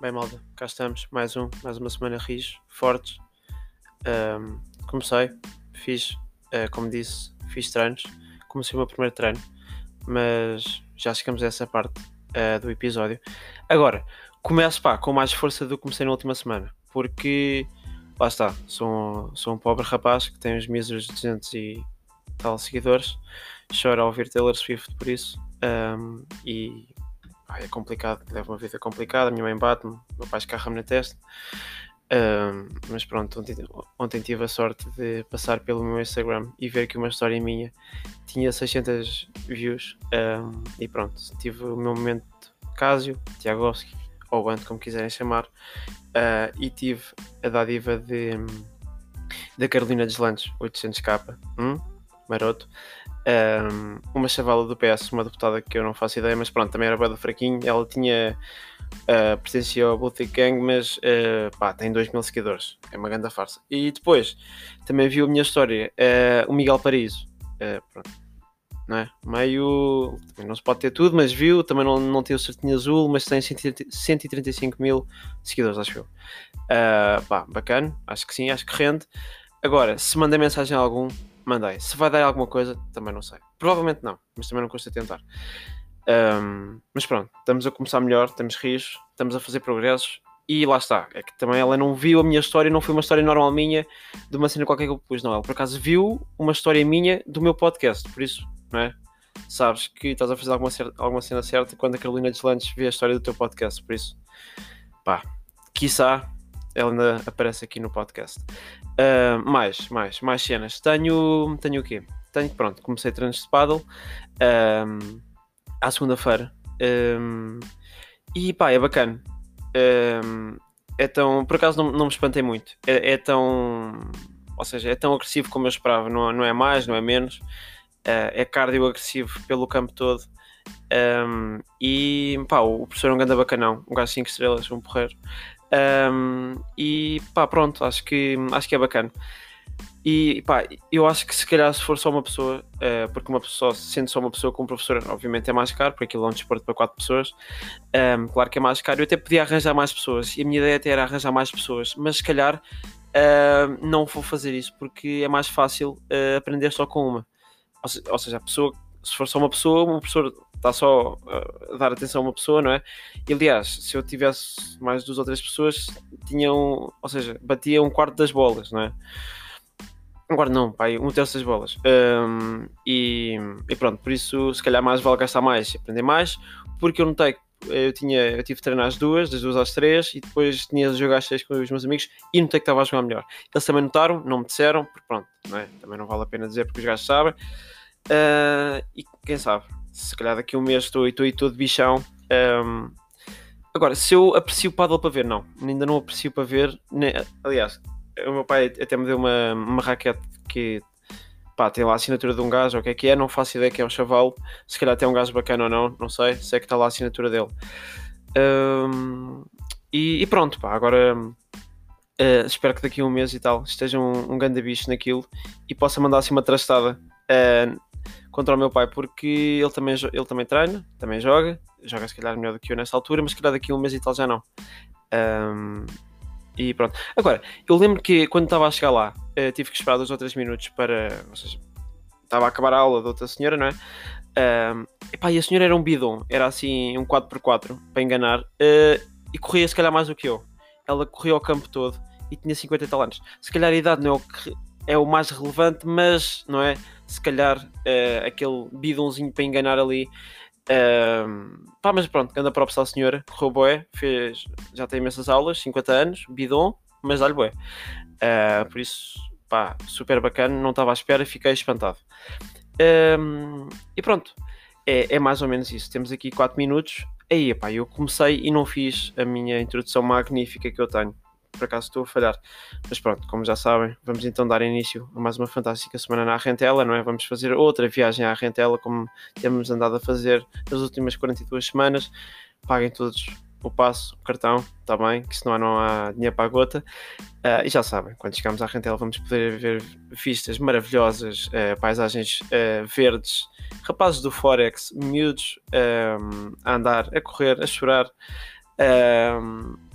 Bem, malda, cá estamos, mais um, mais uma semana rijo, fortes. Um, comecei, fiz, uh, como disse, fiz treinos, comecei o meu primeiro treino, mas já chegamos a essa parte uh, do episódio. Agora, começo pá, com mais força do que comecei na última semana, porque lá está, sou, sou um pobre rapaz que tem os míseros 200 e tal seguidores, choro ao ouvir Taylor Swift por isso, um, e é complicado, leva uma vida complicada, minha mãe bate-me, meu pai escarra-me na testa. Mas pronto, ontem, ontem, tive a sorte de passar pelo meu Instagram e ver que uma história minha tinha 600 views e pronto, tive o meu momento Casio, Tiagovski ou Band, como quiserem chamar, uh, e tive a dádiva de, da Carolina Deslandes, 800k, hum? Maroto, um, uma chavala do PS, uma deputada que eu não faço ideia, mas pronto, também era bem fraquinho. Ela tinha uh, pertencia ao Baltic Gang, mas uh, pá, tem 2 mil seguidores, é uma grande farsa. E depois também viu a minha história, uh, o Miguel Paraíso, pronto, não é? Meio, não se pode ter tudo, mas viu, também não, não tem o certinho azul, mas tem 135 mil seguidores, acho eu. Uh, pá, bacana, acho que sim, acho que rende. Agora, se mandei mensagem a algum, mandei. Se vai dar alguma coisa, também não sei. Provavelmente não, mas também não custa tentar. Um, mas pronto, estamos a começar melhor, temos rios, estamos a fazer progressos e lá está. É que também ela não viu a minha história, não foi uma história normal minha de uma cena qualquer que eu pus, não. Ela por acaso viu uma história minha do meu podcast, por isso, não é? Sabes que estás a fazer alguma, alguma cena certa quando a Carolina Deslandes vê a história do teu podcast, por isso, pá, quiçá ela ainda aparece aqui no podcast. Uh, mais, mais, mais cenas. Tenho, tenho o quê? Tenho, pronto, comecei treinos de paddle à segunda-feira. E pá, é bacana. Um, é tão, por acaso não, não me espantei muito. É, é, tão, ou seja, é tão agressivo como eu esperava. Não, não é mais, não é menos. Uh, é cardio agressivo pelo campo todo. Um, e pá, o professor é um grande bacanão, um gajo 5 estrelas, um porreiro. Um, e pá, pronto, acho que, acho que é bacana. E pá, eu acho que se calhar se for só uma pessoa, uh, porque uma pessoa, sendo só uma pessoa com um professor, obviamente é mais caro, porque aquilo é um desporto para quatro pessoas, um, claro que é mais caro. Eu até podia arranjar mais pessoas, e a minha ideia até era arranjar mais pessoas, mas se calhar uh, não vou fazer isso, porque é mais fácil uh, aprender só com uma. Ou, se, ou seja, a pessoa se for só uma pessoa, o professor está só a dar atenção a uma pessoa, não é? E aliás, se eu tivesse mais duas ou três pessoas, tinham, ou seja, batia um quarto das bolas, não é? Um quarto não, pai, um terço das bolas. Um, e, e, pronto, por isso se calhar mais vale gastar mais e aprender mais, porque eu notei que eu, tinha, eu tive de treinar as duas, das duas às três, e depois tinha de jogar às seis com os meus amigos e notei que estava a jogar melhor. Eles também notaram, não me disseram, porque pronto, não é? também não vale a pena dizer porque os gajos sabem. Uh, e quem sabe, se calhar daqui a um mês estou, estou aí todo bichão. Um, agora, se eu aprecio o paddle para ver, não, ainda não aprecio para ver. Nem, aliás, o meu pai até me deu uma, uma raquete que pá, tem lá a assinatura de um gajo, ou o que é que é, não faço ideia que é um chavalo, se calhar até é um gajo bacana ou não, não sei, sei que está lá a assinatura dele. Um, e, e, pronto, pá, agora uh, espero que daqui a um mês e tal esteja um, um bicho naquilo e possa mandar assim uma trastada. Uh, contra o meu pai, porque ele também, ele também treina, também joga, joga se calhar melhor do que eu nessa altura, mas se calhar daqui a um mês e tal já não. Um, e pronto. Agora, eu lembro que quando estava a chegar lá, uh, tive que esperar dois ou três minutos para. Ou seja, estava a acabar a aula da outra senhora, não é? Um, epá, e a senhora era um bidon, era assim um 4x4 para enganar, uh, e corria se calhar mais do que eu. Ela corria o campo todo e tinha 50 e tal anos. Se calhar a idade não é o que é o mais relevante, mas não é? Se calhar uh, aquele bidonzinho para enganar ali. Uh, pá, mas pronto, anda a senhora, correu boé, fez, já tem imensas aulas, 50 anos, bidon, mas dá-lhe boé. Uh, por isso, pá, super bacana, não estava à espera, fiquei espantado. Uh, e pronto, é, é, mais ou menos isso. Temos aqui 4 minutos. Aí, pá, eu comecei e não fiz a minha introdução magnífica que eu tenho por acaso estou a falhar. Mas pronto, como já sabem, vamos então dar início a mais uma fantástica semana na Rentela, não é? Vamos fazer outra viagem à Rentela, como temos andado a fazer nas últimas 42 semanas. Paguem todos o passo, o cartão, está bem, que senão não há dinheiro para a gota. Uh, e já sabem, quando chegamos à Rentela vamos poder ver vistas maravilhosas, uh, paisagens uh, verdes, rapazes do Forex, miúdos a andar, a correr, a chorar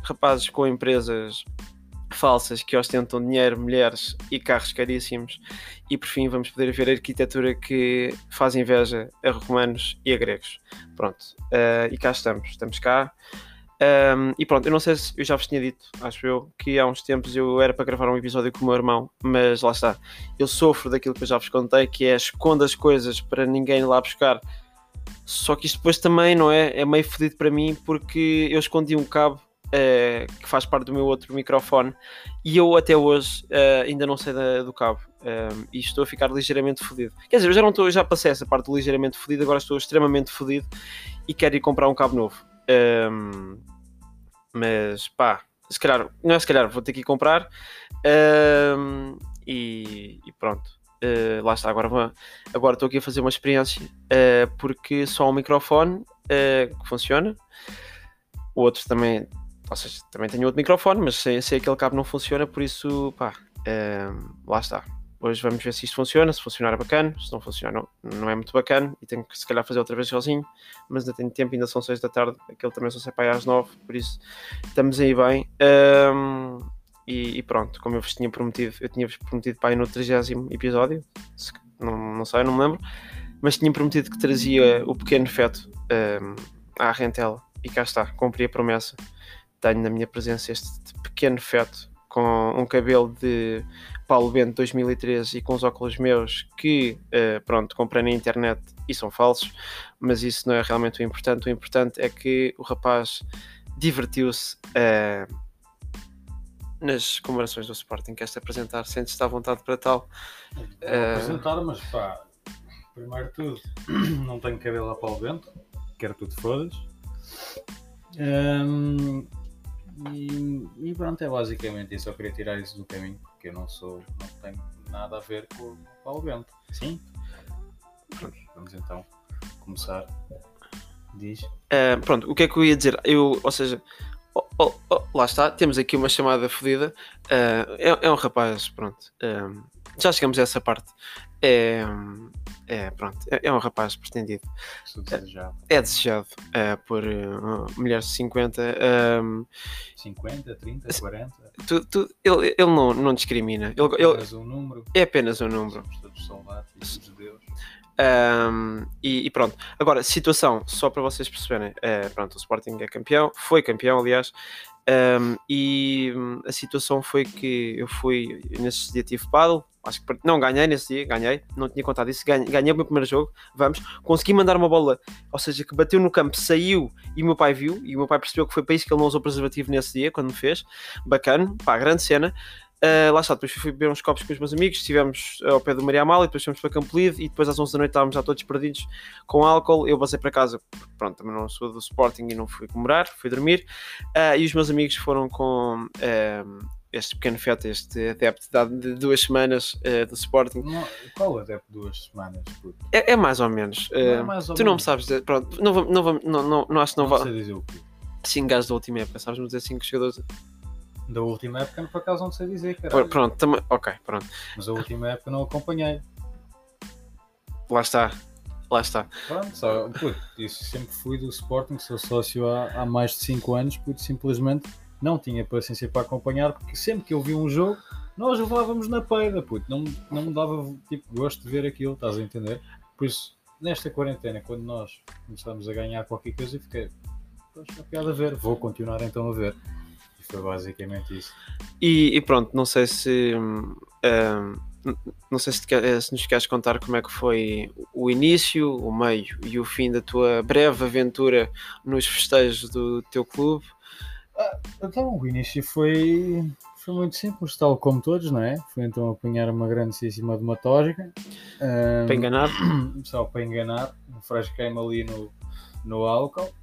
rapazes com empresas falsas que ostentam dinheiro, mulheres e carros caríssimos. E por fim, vamos poder ver a arquitetura que faz inveja a romanos e a gregos. Pronto, uh, e cá estamos, estamos cá. Um, e pronto, eu não sei se eu já vos tinha dito, acho eu, que há uns tempos eu era para gravar um episódio com o meu irmão, mas lá está. Eu sofro daquilo que eu já vos contei, que é esconde as coisas para ninguém lá buscar. Só que isto depois também, não é? É meio fodido para mim porque eu escondi um cabo uh, que faz parte do meu outro microfone e eu até hoje uh, ainda não sei da, do cabo. Um, e estou a ficar ligeiramente fodido. Quer dizer, eu já não estou, já passei essa parte ligeiramente fodido, agora estou extremamente fodido e quero ir comprar um cabo novo. Um, mas pá, se calhar, não é se calhar, vou ter que ir comprar um, e, e, pronto. Uh, lá está, agora, vou, agora estou aqui a fazer uma experiência uh, porque só um microfone uh, que funciona, o outro também, seja, também tenho outro microfone, mas sei, sei aquele cabo não funciona, por isso pá, lá está. Hoje vamos ver se isto funciona, se funcionar é bacana, se não funcionar não, não é muito bacana e tenho que se calhar fazer outra vez sozinho, mas ainda tenho tempo, ainda são 6 da tarde, aquele também só sai para às 9, por isso estamos aí bem. Um, e, e, pronto, como eu vos tinha prometido, eu tinha-vos prometido para aí no 30 episódio, se, não, não sei, não me lembro, mas tinha prometido que trazia o pequeno feto um, à rentela e cá está, cumpri a promessa. Tenho na minha presença este pequeno feto com um cabelo de Paulo Bento 2013 e com os óculos meus que, uh, pronto, comprei na internet e são falsos, mas isso não é realmente o importante. O importante é que o rapaz divertiu-se uh, nas comemorações do Sporting. Queres-te apresentar? Sentes-te à vontade para tal? Uh... apresentar, mas pá, primeiro de tudo, não tenho cabelo a Paulo Bento, quero que tu te fodas. Um, e, e, pronto, é basicamente isso. Eu queria tirar isso do caminho, porque eu não sou, não tenho nada a ver com o Paulo Bento. Sim? Pronto, vamos então começar. Diz. Uh, pronto, o que é que eu ia dizer? Eu, ou seja, oh, oh, oh, lá está, temos aqui uma chamada fodida. Uh, é, é, um rapaz, pronto. Uh, já chegamos a essa parte. É, é, pronto, é, é um rapaz pretendido. Desejado. É, desejado uh, por uh, mulheres de 50. Um, 50, 30, 40. Tu, tu, ele, ele não, não discrimina. Ele, é apenas um número. É apenas um número. Somos todos soldados de Deus. Um, e, e, pronto, agora, situação, só para vocês perceberem: é, pronto, o Sporting é campeão, foi campeão, aliás, um, e hum, a situação foi que eu fui nesse dia tive paddle, Acho que não ganhei nesse dia, ganhei, não tinha contado isso. Ganhei, ganhei o meu primeiro jogo, vamos. Consegui mandar uma bola, ou seja, que bateu no campo, saiu e o meu pai viu. E o meu pai percebeu que foi para isso que ele não usou preservativo nesse dia, quando me fez. Bacana, pá, grande cena. Uh, lá está, depois fui beber uns copos com os meus amigos, estivemos ao pé do Maria Amália, depois fomos para Campo Lido e depois às 11 da noite estávamos já todos perdidos com álcool. Eu passei para casa, pronto, também não sou do Sporting e não fui comemorar, fui dormir. Uh, e os meus amigos foram com uh, este pequeno feto, este adepto de duas semanas do Sporting. Não, qual adepto de duas semanas? É, é, mais ou menos. Não é mais ou tu menos. não me sabes dizer, pronto, não, vamos, não, vamos, não, não, não acho que não, vale. dizer o quê? 5 gajos da última época, sabes-me dizer 5 jogadores? Da última época, por acaso, não sei dizer, caralho. Pronto, também, ok, pronto. Mas a última época não acompanhei. Lá está. Lá está. Pronto, só, puto, isso sempre fui do Sporting, sou sócio há, há mais de 5 anos, puto, simplesmente não tinha paciência para acompanhar, porque sempre que eu via um jogo, nós levávamos na peida, puto. Não, não me dava tipo, gosto de ver aquilo, estás a entender? Por isso, nesta quarentena, quando nós começamos a ganhar qualquer coisa, eu fiquei, pois, a piada a ver, vou continuar então a ver. Foi basicamente isso. E, e pronto, não sei se. Um, não sei se, te, se, nos queres contar como é que foi o início, o meio e o fim da tua breve aventura nos festejos do teu clube. Ah, então, o início foi, foi muito simples, tal como todos, não é? Foi então apanhar uma grandíssima de uma. Um, para enganar? Só para enganar. Um frasquei-me ali no, no álcool.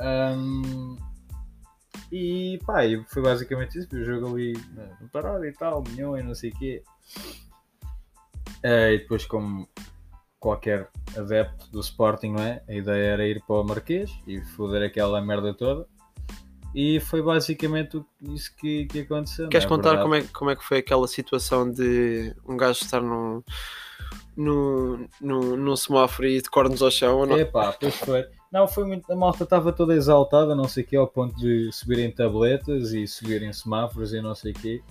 Um, e pá, foi basicamente isso. O jogo ali no parado e tal, milhão e não sei o quê. Uh, e depois, como qualquer adepto do Sporting, não é? A ideia era ir para o Marquês e foder aquela merda toda. E foi basicamente isso que, que aconteceu. Queres é contar como é, como é que foi aquela situação de um gajo estar num, num, num, num semáforo e de cornos ao chão? Ou não? Epá, pois foi. Não, foi muito. A malta estava toda exaltada, não sei o quê, ao ponto de subirem tabletas e subirem semáforos e não sei o quê.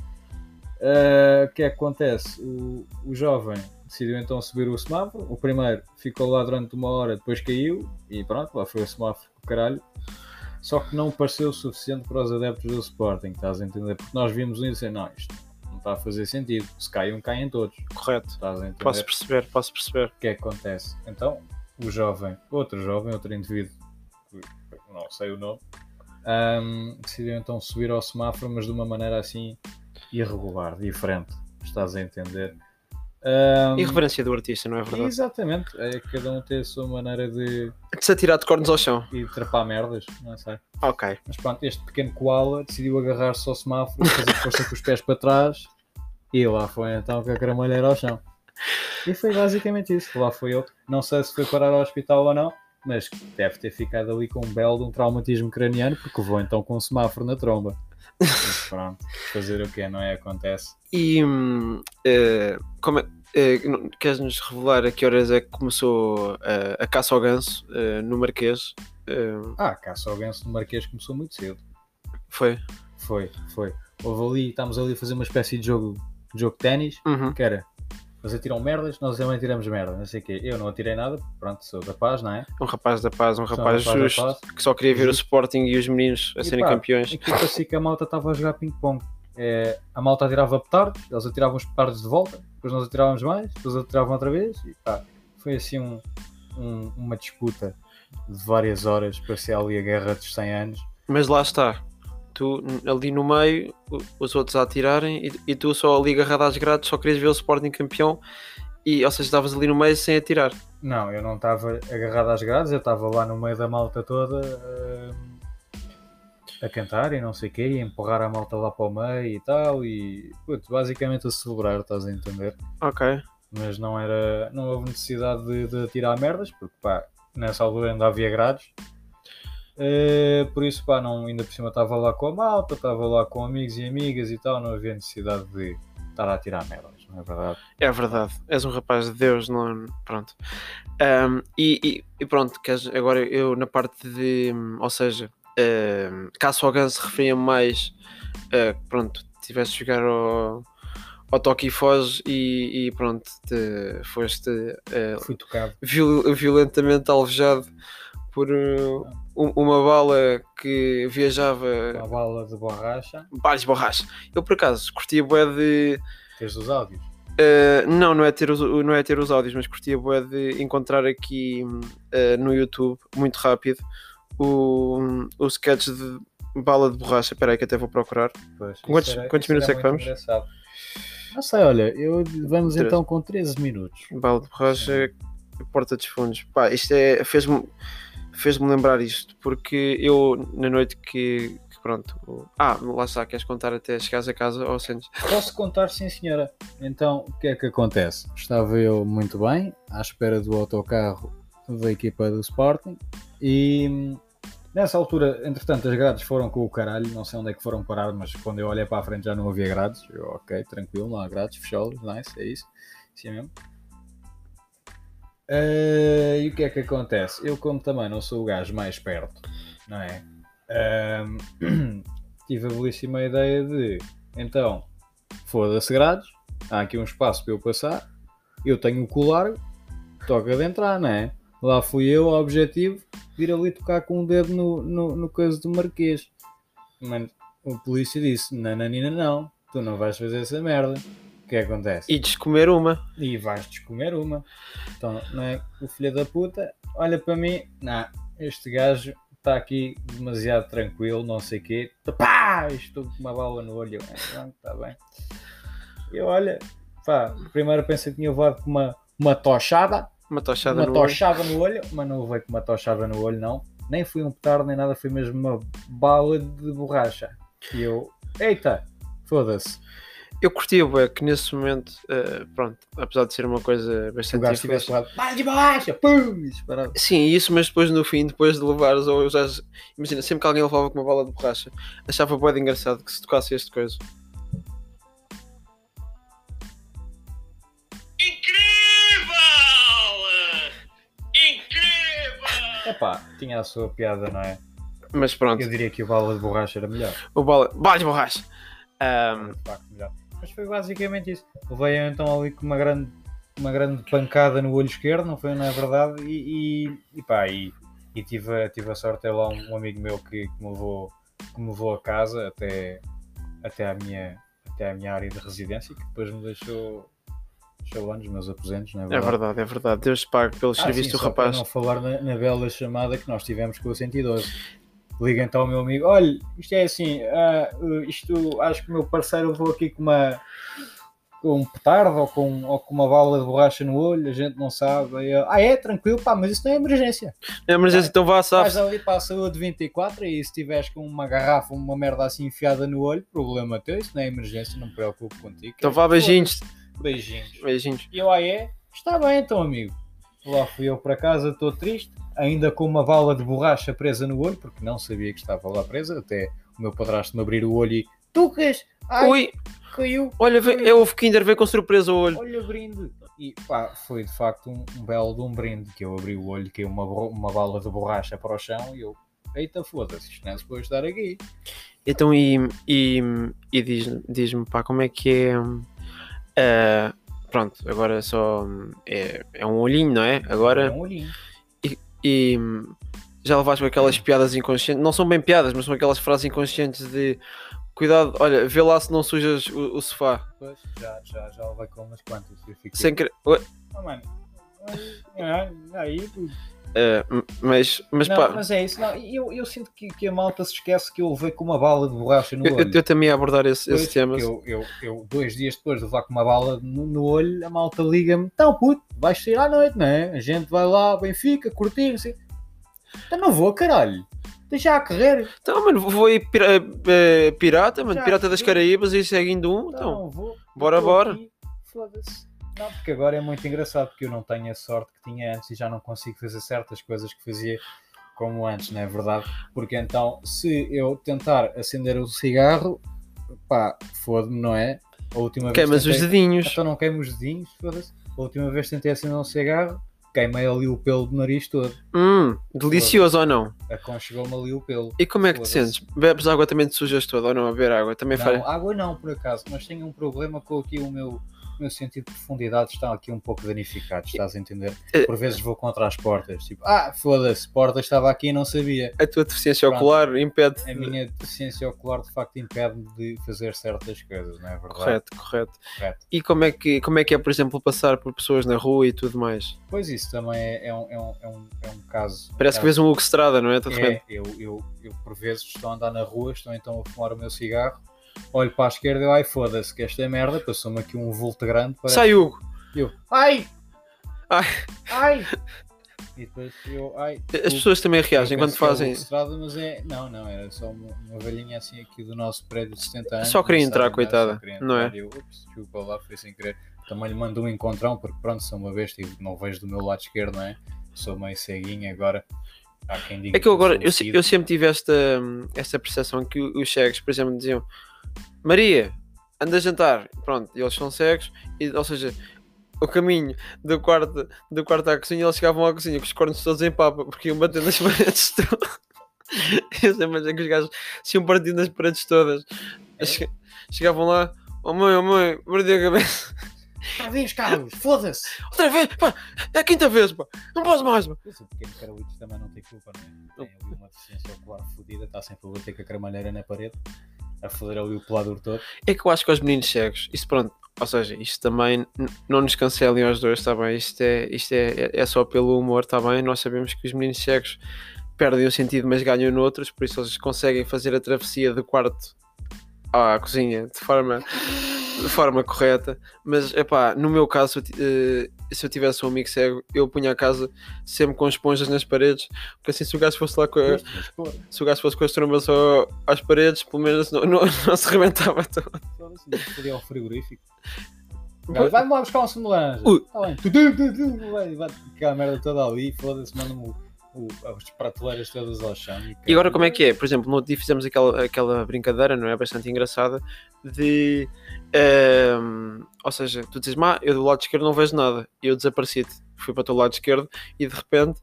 Ah, O que é que acontece? O, o jovem decidiu então subir o semáforo. O primeiro ficou lá durante uma hora, depois caiu e pronto, lá foi o semáforo caralho. Só que não pareceu o suficiente para os adeptos do Sporting, estás a entender? Porque nós vimos um e dizer, não, isto não está a fazer sentido. Se cai um, caem todos. Correto. Estás a entender? Posso perceber, posso perceber. O que é que acontece? Então, o jovem, outro jovem, outro indivíduo, que não sei o nome, ahm, decidiu então subir ao semáforo, mas de uma maneira assim irregular, diferente. Estás a entender? Ahm, Irreverência do artista, não é verdade? Exatamente, é cada um tem a sua maneira de, De se atirar de cornos ao chão. de trapar merdas, não sei. Ok. Mas pronto, este pequeno koala decidiu agarrar-se ao semáforo, fazer força com os pés para trás e lá foi então com a caramalheira ao chão. E foi basicamente isso. Lá foi eu. Não sei se foi parar ao hospital ou não, mas deve ter ficado ali com um belo de um traumatismo craniano, porque vou então com um semáforo na tromba. Mas pronto, fazer o que não é? Acontece. E hum, eh, como é, eh, não- queres-nos revelar a que horas é que começou eh, a caça ao ganso eh, no Marquês? Eh, Ah, caça ao ganso do Marquês começou muito cedo. foi. Foi, foi. Houve ali, estávamos ali a fazer uma espécie de jogo de jogo de ténis, Uhum. que era eles atiram merdas, nós também tiramos merda, não sei o quê. Eu não atirei nada, pronto, sou da paz, não é? Um rapaz da paz, um rapaz da justo, paz. que só queria ver o. Sporting e os meninos a E serem pá, campeões. Aquilo parecia que a malta estava a jogar ping-pong. É, a malta atirava petardos, eles atiravam os petardos de volta, depois nós atirávamos mais, depois atiravam outra vez e pá, foi assim um- um- uma disputa de várias horas, parecia ali a guerra dos 100 anos. Mas lá está. Tu ali no meio, os outros a atirarem e, e tu só ali agarrado às grades, só querias ver o Sporting campeão. E, ou seja, estavas ali no meio sem atirar. Não, eu não estava agarrado às grades, eu estava lá no meio da malta toda hum, a cantar e não sei o quê, e a empurrar a malta lá para o meio e tal, e putz, basicamente a celebrar, estás a entender? Ok. mas não era não houve necessidade de, de tirar merdas porque pá, nessa altura ainda havia grades Eh, por isso pá, não, ainda por cima estava lá com a malta estava lá com amigos e amigas e tal não havia necessidade de estar a tirar merdas não é verdade? É verdade, és um rapaz de Deus, não Pronto. Ahm, e, e- e pronto, agora eu na parte de. Ou seja, ahm, caça ao ganso referia-me mais. a, pronto, tiveste de jogar ao, ao toque e foge e, e pronto, te, foste tocado viol- violentamente alvejado por uh, um- uma bala que viajava com a bala de borracha várias borrachas. Eu por acaso curtia bué de. tens os áudios Uh, não, não é, ter os, não é ter os áudios, mas curtia bué de encontrar aqui uh, no YouTube, muito rápido, o, o sketch de bala de borracha. Espera aí que até vou procurar. Pois, Quantos- era- quantos minutos é que vamos? engraçado. não sei olha eu, vamos Treze. então com 13 minutos Bala de borracha, Porta dos Fundos. Pá, isto é, fez-me fez-me lembrar isto, porque eu, na noite que, que pronto... Ah, lá está, queres contar até chegares a casa ou sentes? Posso contar, sim senhora. Então, o que é que acontece? Estava eu muito bem, à espera do autocarro da equipa do Sporting e hum, nessa altura, entretanto, as grades foram com o caralho, não sei onde é que foram parar, mas quando eu olhei para a frente já não havia grades. Eu, ok, tranquilo, não há grades, fecholas, nice, é isso. Sim mesmo. Eh, e o que é que acontece? Eu, como também não sou o gajo mais perto, não é? Ahm, tive a belíssima ideia de então foda-se grades, há aqui um espaço para eu passar, eu tenho o colar, toca de entrar, não é? Lá fui eu ao objetivo de ali tocar com o dedo no, no, no coisa do Marquês. Mano, o polícia disse: Nananina, não, tu não vais fazer essa merda. Que acontece? E descomer uma. E vais-te comer uma. Então, não é? O filho da puta olha para mim, não, este gajo está aqui demasiado tranquilo, não sei o quê. Pá! Estou com uma bala no olho. Ah, está bem. E olha, pá, primeiro pensei que tinha levado com uma, uma tochada, Uma tochada uma no olho. tochada no olho, mas não levei com uma tochada no olho, não. Nem foi um petardo nem nada, foi mesmo uma bala de borracha. E eu, eita, foda-se. Eu curtia bué que nesse momento, eh, pronto, apesar de ser uma coisa O bastante gajo infeliz. estivesse lá, bala de borracha, pum! Disparado. Sim, isso, mas depois no fim, depois de levares, ou eu já. Imagina, sempre que alguém levava com uma bala de borracha, achava de engraçado que se tocasse este coisa. Incrível! Incrível! Epá, tinha a sua piada, não é? Mas pronto, Eu diria que o bala de borracha era melhor. o bola. Bala de borracha! Ahm, Mas foi basicamente isso. Levei então ali com uma grande, uma grande pancada no olho esquerdo, não foi, não é verdade? E, e, e pá, e, e tive, tive a sorte, é lá um, um amigo meu que, que, me levou, que me levou a casa até, até, à minha, até à minha área de residência, que depois me deixou, nos meus aposentos, não é é verdade? verdade, é verdade. Deus pague pelos Ah, serviços sim, do só para rapaz. não falar na, na bela chamada que nós tivemos com o 112. Liga então ao meu amigo: olha, isto é assim, ah, uh, isto acho que o meu parceiro levou aqui com uma com um petardo ou com, ou com uma bala de borracha no olho, a gente não sabe. Aí ah, é? Tranquilo, pá, mas isso não é emergência. É emergência, então vá, Vais sabe ali para a saúde 24 e se tiveres com uma garrafa, uma merda assim enfiada no olho, problema teu, isso não é emergência, não me preocupo contigo. Então vá, beijinhos. Beijinhos. Beijinhos. E eu, ah é? Está bem então, amigo. Lá fui eu para casa, estou triste, ainda com uma bala de borracha presa no olho, porque não sabia que estava lá presa, até o meu padrasto me abrir o olho e... Tucas! Ai, Ui, caiu! olha, vê- é o Kinder, veio com surpresa o olho. Olha brinde! E pá, foi de facto um, um belo de um brinde, que eu abri o olho, caiu uma, bo- uma bala de borracha para o chão e eu... Eita foda-se, isto não é suposto estar aqui. Então, e, e, e diz- diz-me, pá, como é que é. ah, pronto, agora só. hum, É, é um olhinho, não é? É Agora. um olhinho. E hum, já levaste com aquelas piadas inconscientes. Não são bem piadas, mas são aquelas frases inconscientes de. Cuidado, olha, vê lá se não sujas o, o sofá. Pois, já, já, já levei com umas quantas. Sem querer. Oh, mano. Ah, Aí, m- mas, mas não, pá, mas é isso. Não, eu, eu sinto que, que a malta se esquece que eu levei com uma bala de borracha no eu, olho. eu, eu também ia abordar esse, esse tema. Eu, eu, eu, dois dias depois de levar com uma bala no, no olho, a malta liga-me: Então, puto, vais sair à noite, não é? A gente vai lá, Benfica, curtir, assim. Então não vou, caralho. Deixa a correr. Então, mano, vou aí pira- eh, pirata, mano, Já, pirata das. Caraíbas e seguindo um. Então, Então, vou. bora, bora. Foda-se. Não, porque agora é muito engraçado porque eu não tenho a sorte que tinha antes e já não consigo fazer certas coisas que fazia como antes, não é verdade? Porque então, se eu tentar acender o cigarro, pá, foda-me, não é? A última vez queimas os tentei- dedinhos. Então não queimo os dedinhos, foda-se. A última vez tentei acender um cigarro, queimei ali o pelo do nariz todo. Hum, delicioso ou não? Aconchegou-me ali o pelo. E como é que te sentes? Bebes água também te sujas toda ou não? A beber água também Não, faz. água não, por acaso, mas tenho um problema com aqui o meu, o meu sentido de profundidade está aqui um pouco danificado, estás a entender? Eh, Por vezes vou contra as portas, tipo, ah, foda-se, porta estava aqui e não sabia. A tua deficiência Pronto. ocular impede. A minha deficiência ocular de facto impede-me de fazer certas coisas, não é verdade? Correto, correto. Correto. E como é, que, como é que é, por exemplo, passar por pessoas na rua e tudo mais? Pois isso também é, é um, é, um, é, um, é um caso. um Parece que caso- vês um Hugo Estrada, não é? É, eu, eu, eu por vezes estou a andar na rua, estou então a fumar o meu cigarro, olho para a esquerda e eu, ai foda-se, que esta é merda, passou-me aqui um vulto grande. parece- Sai, Hugo! Eu, ai! Ai. Ai! E depois eu, ai. As pessoas também reagem quando fazem. Estrada, mas é. Não, não, era só uma, uma velhinha assim aqui do nosso prédio de 70 anos. Só queria entrar, coitada, só queria não é? entrar. Eu, ups, desculpa lá, foi sem querer. Também lhe mando um encontrão, porque pronto, sou uma besta e não vejo do meu lado esquerdo, não é? Sou meio ceguinho agora. Há quem diga É que eu agora, eu, eu sempre tive esta, esta percepção que os cegos, por exemplo, diziam Maria, anda a jantar. Pronto, e eles são cegos, e, ou seja, o caminho do quarto, do quarto à cozinha, eles chegavam à cozinha com os cornos todos em papa, porque iam batendo nas paredes todas. Eu sempre achei que os gajos se iam partindo nas paredes todas. É? Che- Chegavam lá, oh mãe, oh mãe, perdi a cabeça. Outra vez, Carlos, foda-se! Outra vez, pá, é a quinta vez, pá, não posso mais, pá. O pequeno Carlitos também não tem culpa, não é? Tem ali uma deficiência ocular fodida, está sempre a bater com a cramalheira na parede, a foder ali o pelador todo. É que eu acho que aos meninos cegos, isso pronto, ou seja, isto também não nos cancelem aos dois, está bem? Isto, é, isto é, é- é só pelo humor, está bem? Nós sabemos que os meninos cegos perdem o sentido, mas ganham noutros, por isso eles conseguem fazer a travessia do quarto à cozinha de forma, de forma correta. Mas, epá, no meu caso, se eu ti- eh, se eu tivesse um amigo cego, eu punha a casa sempre com esponjas nas paredes, porque assim se o gajo fosse lá com a, se o gajo fosse com as trombas às paredes, pelo menos não, não, não se rebentava todo. não podia ao frigorífico. Vai-me lá buscar um sumo de laranja. Tá bem. Vai, vai aquela merda toda ali, foda-se, manda-me o, as prateleiras todas ao chão. E agora como é que é? Por exemplo, no outro dia fizemos aquela, aquela brincadeira, não é? Bastante engraçada, de... ehm, ou seja, tu dizes, má, eu do lado esquerdo não vejo nada, e eu desapareci-te. fui para o teu lado esquerdo e de repente,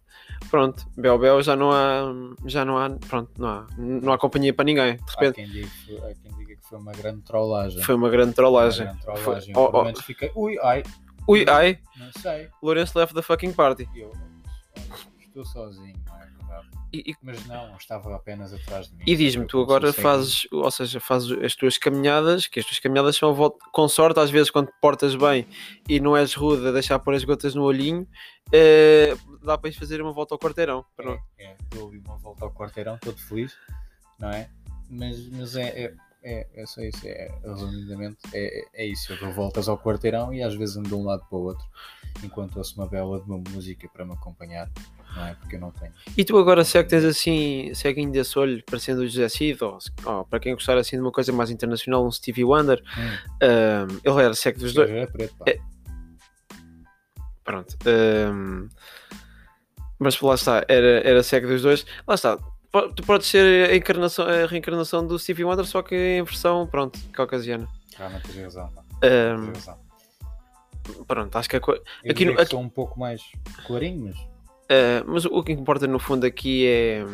pronto, Bel Bel já não há, já não há, pronto, não há, não há companhia para ninguém. De Há repente quem, diga, foi- há quem diga que foi uma grande trollagem. foi uma grande Uma trollagem. grande Foi- trollagem. oh, pelo oh, menos, fiquei, ui, ai, ui, ai, não sei. Lourenço left the fucking party. Eu, estou sozinho, não é verdade? E, e- Mas não, estava apenas atrás de mim. e diz-me, tu agora fazes, ou seja, fazes as tuas caminhadas, que as tuas caminhadas são a volta, com sorte, às vezes quando te portas bem e não és rude a deixar pôr as gotas no olhinho, eh, dá para ir fazer uma volta ao quarteirão. Pronto. É, é, dou uma volta ao quarteirão, todo feliz, não é? Mas, mas é, é, é, é só isso, é, resumidamente, é, é isso. Eu dou voltas ao quarteirão e às vezes ando de um lado para o outro, enquanto ouço uma bela de uma música para me acompanhar, não é? Porque eu não tenho. E tu agora, se é que tens assim, ceguinho desse olho, parecendo o José Cid, ou, se- ou para quem gostar assim de uma coisa mais internacional, um Stevie Wonder, Hum, ahm, ele era cego dos dois. é preto, pá. É. Pronto. ahm, mas lá está, era, era cego dos dois. Lá está. Tu podes ser a, encarnação, a reencarnação do Stevie Wonder, só que em versão, pronto, caucasiana. Realmente tens razão, pá. Ahm, Tens razão. pronto, acho que a co- Eu aqui no- aqui- sou um pouco mais clarinho, mas ah, mas o que importa no fundo aqui é.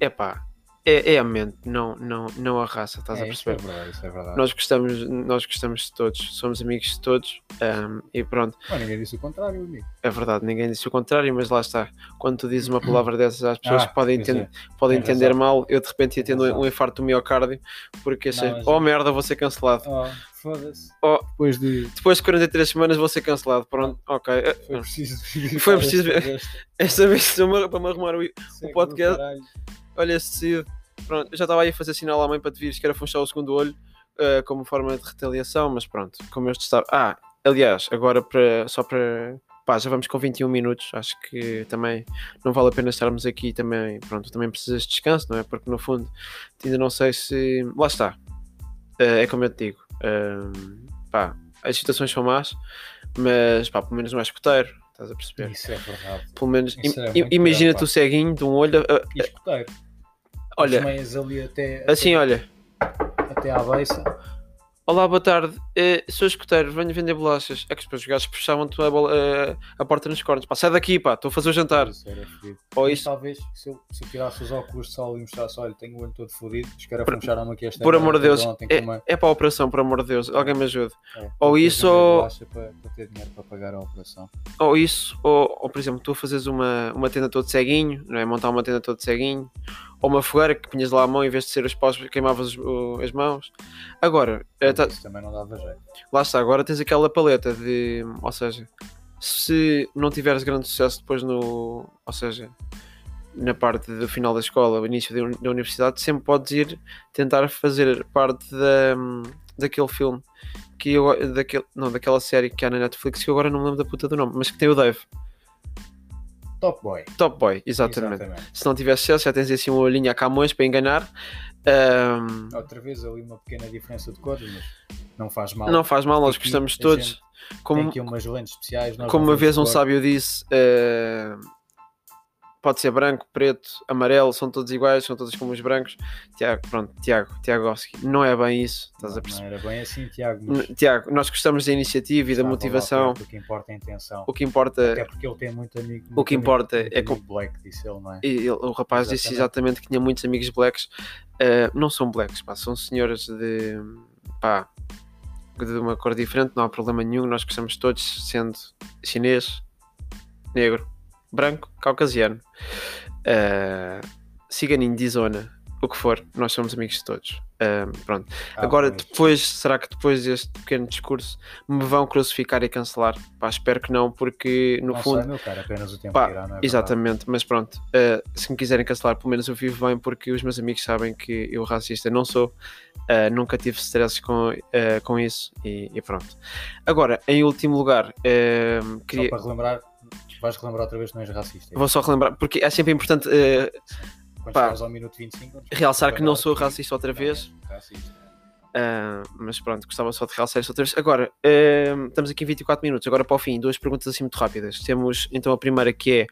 É pá, é, é a mente, não, não, não a raça, estás é, a isso é perceber? verdade, isso é verdade. Nós gostamos, nós gostamos de todos, somos amigos de todos ahm, e pronto. Mas ninguém disse o contrário, amigo. É verdade, ninguém disse o contrário, mas lá está. Quando tu dizes uma palavra dessas às pessoas Ah, que podem, pois enten- podem Tem entender razão. mal, eu de repente ia tendo um, um infarto do miocárdio porque achei, mas- oh merda, vou ser cancelado. Oh, foda-se. Oh. Depois de. Depois de 43 semanas vou ser cancelado. Pronto, ok. Eh, Foi preciso. Foi preciso- esta vez para me arrumar o. Do podcast-. Olha, esse decido. Pronto, eu já estava aí a fazer sinal à mãe para te vires que era funchar o segundo olho eh, como forma de retaliação, mas pronto, como eu estava. Ah, aliás, agora para, só para. Pá, já vamos com 21 minutos, acho que também não vale a pena estarmos aqui também, pronto, também precisas de descanso, não é? Porque no fundo, ainda não sei se... Lá está, Eh, é como eu te digo, Ahm, pá, as situações são más, mas pá, pelo menos não é escoteiro, estás a perceber? Isso é verdade. Pelo menos, im- é imagina-te o ceguinho de um olho, E escuteiro. Olha, meias ali até. assim, até, olha, até à beiça. Olá, boa tarde. Eh, sou escoteiro, venho vender bolachas. É que depois os gajos puxavam-te a, bola- eh, a porta nos cornos. Pá, sai daqui, pá, estou a fazer o jantar. Era fodido. Ou isso, talvez, se eu, se eu tirasse os óculos de sol e mostrasse, olha, tenho o olho todo fodido, os caras funcharam aqui esta por amor de Deus, é, é para a operação, por amor de Deus. Alguém me ajude. é, ou isso ou- Para, para ter dinheiro para pagar a operação. Ou isso, ou, ou por exemplo, tu a fazeres uma, uma tenda todo ceguinho, não é? Montar uma tenda todo ceguinho. Ou uma fogueira que punhas lá a mão em vez de ser os paus, queimavas o- as mãos. Agora, eh, tá- também não dava jeito. lá está, agora tens aquela paleta de. Ou seja, se não tiveres grande sucesso depois no. Ou seja, na parte do final da escola, o início da universidade, sempre podes ir tentar fazer parte da, daquele filme que eu, daquele, não, daquela série que há na Netflix que eu agora não me lembro da puta do nome, mas que tem o Dave. Top Boy. Top Boy, exatamente. Se não tiver sucesso, já tens assim uma olhinha a Camões para enganar. Ahm, Outra vez ali uma pequena diferença de cores, mas não faz mal. não faz mal, nós Aqui gostamos todos. gente Tem Como, aqui umas lentes especiais. como uma vez um cor. sábio disse, eh, pode ser branco, preto, amarelo, são todos iguais, são todos como os brancos. Tiago, pronto, Tiago, Tiago não é bem isso, estás a perceber? não era bem assim, Tiago. Mas Tiago, nós gostamos da iniciativa e da motivação. perto, O que importa é a intenção. O que importa, Até porque ele tem muito amigo. o muito que amigo- importa é amigo com- Black, disse ele, não é? e ele- o rapaz disse Exatamente. exatamente que tinha muitos amigos blacks. Eh, não são blacks, pá, são senhoras de pá, de uma cor diferente, não há problema nenhum. Nós gostamos todos, sendo chinês, negro, branco, caucasiano, eh, ciganinho, de zona, o que for, nós somos amigos de todos. Eh, pronto. Ah, Agora, pois. depois, será que depois deste pequeno discurso me vão crucificar e cancelar? Pá, espero que não, porque no não fundo. sei, meu cara, apenas o tempo Pá, irá, não é? Exatamente, mas pronto, uh, se me quiserem cancelar, pelo menos eu vivo bem porque os meus amigos sabem que eu racista não sou, uh, nunca tive stresses com, uh, com isso e, e pronto. Agora, em último lugar, uh, queria, Só para relembrar, vais relembrar outra vez que não és racista. vou só relembrar, porque é sempre importante uh, pá, ao minuto 25, realçar que não sou racista outra não vez. racista. Uh, mas pronto, gostava só de realçar isto outra vez. Agora, uh, estamos aqui em 24 minutos. Agora para o fim, duas perguntas assim muito rápidas. Temos então a primeira que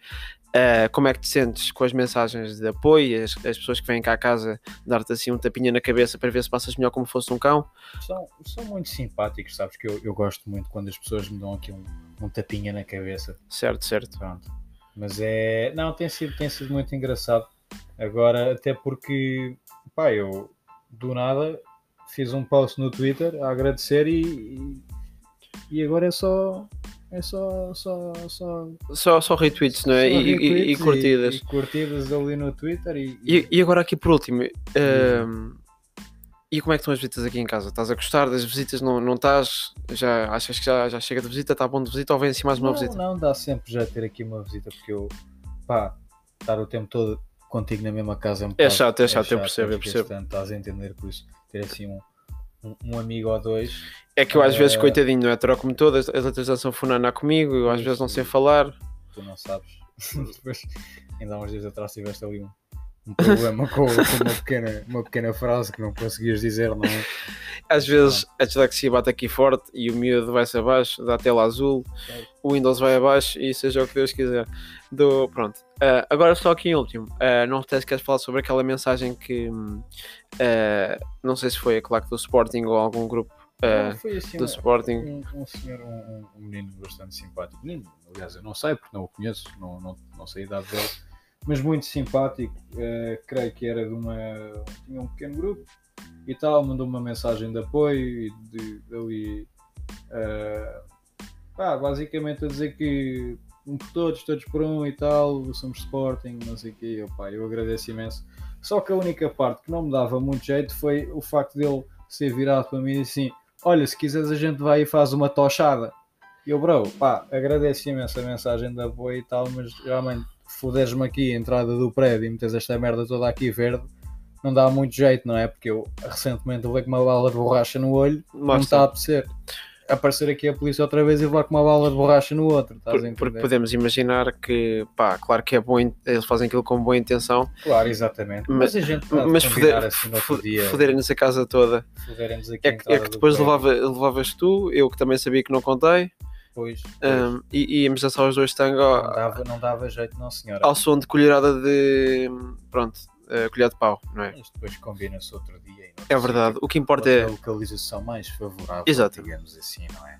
é uh, como é que te sentes com as mensagens de apoio, as, as pessoas que vêm cá a casa dar-te assim um tapinha na cabeça para ver se passas melhor como fosse um cão. São, são muito simpáticos, sabes? Que eu, eu gosto muito quando as pessoas me dão aqui um, um tapinha na cabeça. Certo, certo. Pronto. Mas é. Não, tem sido, tem sido muito engraçado. Agora, até porque, pá, eu do nada fiz um post no Twitter a agradecer e, e, e agora é só. É só. Só, só, Só, só retweets, não é? E, e- e- retweets curtidas. E, curtidas ali no Twitter e. E, agora aqui por último, ehm, e como é que estão as visitas aqui em casa? Estás a gostar das visitas? Não, não estás? Já achas que já, já chega de visita? Está bom de visita ou vem assim mais uma não, visita? não, dá sempre já ter aqui uma visita porque eu. pá, estar o tempo todo contigo na mesma casa é um É bocado- chato, é chato, eu percebo, eu percebo. Estás a entender por isso. Ter assim um, um, um amigo ou dois. É que eu às vezes, Eh, coitadinho, não é? Troco-me todas, as outras dançam funaná comigo, eu às vezes não sei falar. tu não sabes. Depois, ainda há uns dias atrás tiveste ali um, um problema com, com uma, pequena, uma pequena frase que não conseguias dizer, não é? Às vezes a dislexia bate aqui forte e o miúdo vai-se abaixo, dá tela azul, o Windows vai abaixo e seja o que Deus quiser. Do, pronto. Ah, agora só aqui em último. Ah, não sei se queres falar sobre aquela mensagem que ah, não sei se foi a claque do Sporting ou algum grupo ah, foi assim do Sporting. um, um senhor, um- um menino bastante simpático. Menino, aliás, eu não sei porque não o conheço, não, não, não sei a idade dele, mas muito simpático. eh, creio que era de uma. tinha um pequeno grupo e tal, mandou uma mensagem de apoio e de, ali. eh, pá, basicamente a dizer que um por todos, todos por um e tal, somos Sporting, não sei o quê. Eu, pá, eu agradeço imenso. Só que a única parte que não me dava muito jeito foi o facto dele ser virado para mim e assim: Olha, se quiseres a gente vai e faz uma tochada. E eu, bro, pá, agradeço imenso a mensagem de apoio e tal, mas realmente foderes-me aqui a entrada do prédio e metes esta merda toda aqui verde, não dá muito jeito, não é? Porque eu recentemente levei com uma bala de borracha no olho, não Lá me está a apetecer. Aparecer aqui a polícia outra vez e levar com uma bala de borracha no outro, Por- porque podemos imaginar que, pá, claro que é bom, eles fazem aquilo com boa intenção, Claro, exatamente. Mas- Mas, a gente pode mas foder- assim foderem-nos a casa toda. foderem-nos aqui É que, é que depois levava, levavas tu, eu que também sabia que não contei, Pois, pois. hum, e íamos dançar os dois tango ao, não, dava, não dava jeito, não senhora. ao som de colherada de. Pronto, eh, colher de pau, não é? Mas depois combina-se outro dia. e É verdade. O que importa é. localização mais favorável, Exato. digamos assim, não é?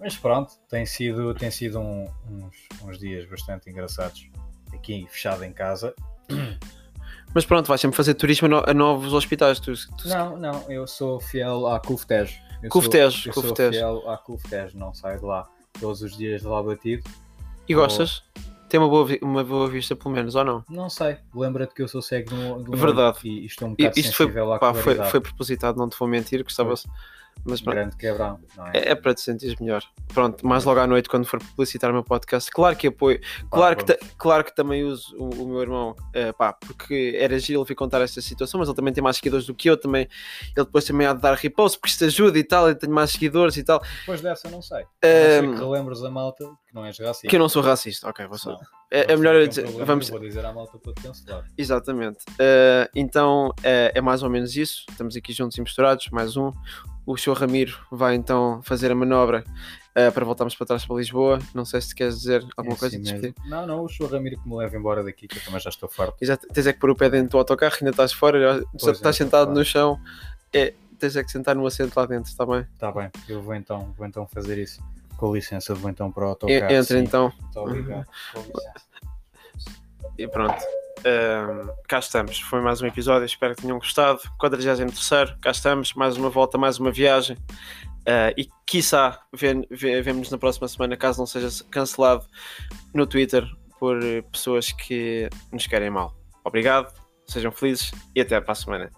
Mas pronto, tem sido, tem sido um- uns, uns dias bastante engraçados aqui fechado em casa. Mas pronto, vais sempre fazer turismo a, a novos hospitais. Tu, tu- Não, não, eu sou fiel à CUFTEJ. Eu CUFTEJ, sou, eu sou CUFTEJ. fiel à CUFTEJ, não saio de lá todos os dias de lá batido. E gostas? Tem uma boa, uma boa vista, pelo menos, ou não? Não sei, lembra-te que eu sou cego de um, de um Verdade. e estou um bocado Isto foi, pá, foi, foi propositado, não te vou mentir, gostava Mas pronto, grande quebrão, não é? é, é para te sentires melhor. Pronto, mais logo à noite, quando for publicitar o meu podcast, claro que apoio. Claro que, claro que também uso o, o meu irmão, eh, pá, porque era giro ele vir contar esta situação, mas ele também tem mais seguidores do que eu, também, ele depois também há de dar repost, porque isto ajuda e tal, ele tem mais seguidores e tal. Depois dessa, não sei. Ehm, não ser que relembres a malta que não és racista. Que eu não sou racista, ok, vou só. É, é melhor um dizer, problema, vamos, vou dizer à malta para te cancelar. exatamente. Eh, então eh, é mais ou menos isso, estamos aqui juntos e misturados, mais um. O senhor Ramiro vai então fazer a manobra eh, para voltarmos para trás para Lisboa. Não sei se te queres dizer alguma É coisa. assim. Não, não, o senhor Ramiro que me leva embora daqui, que eu também já estou farto. Exato, tens é que pôr o pé dentro do autocarro, ainda estás fora, já é, estás estou sentado no chão, é, tens é que sentar no assento lá dentro, está bem? Está bem, eu vou então, vou então fazer isso. Com licença, vou então para o E- autocarro. Entra sim. então Muito obrigado. Com licença. e pronto. Ahm, cá estamos, foi mais um episódio, espero que tenham gostado. 43, cá estamos, mais uma volta, mais uma viagem. Ah, e quiçá vê- vê- na próxima semana, caso não seja cancelado no Twitter por pessoas que nos querem mal. Obrigado, sejam felizes e até para a semana.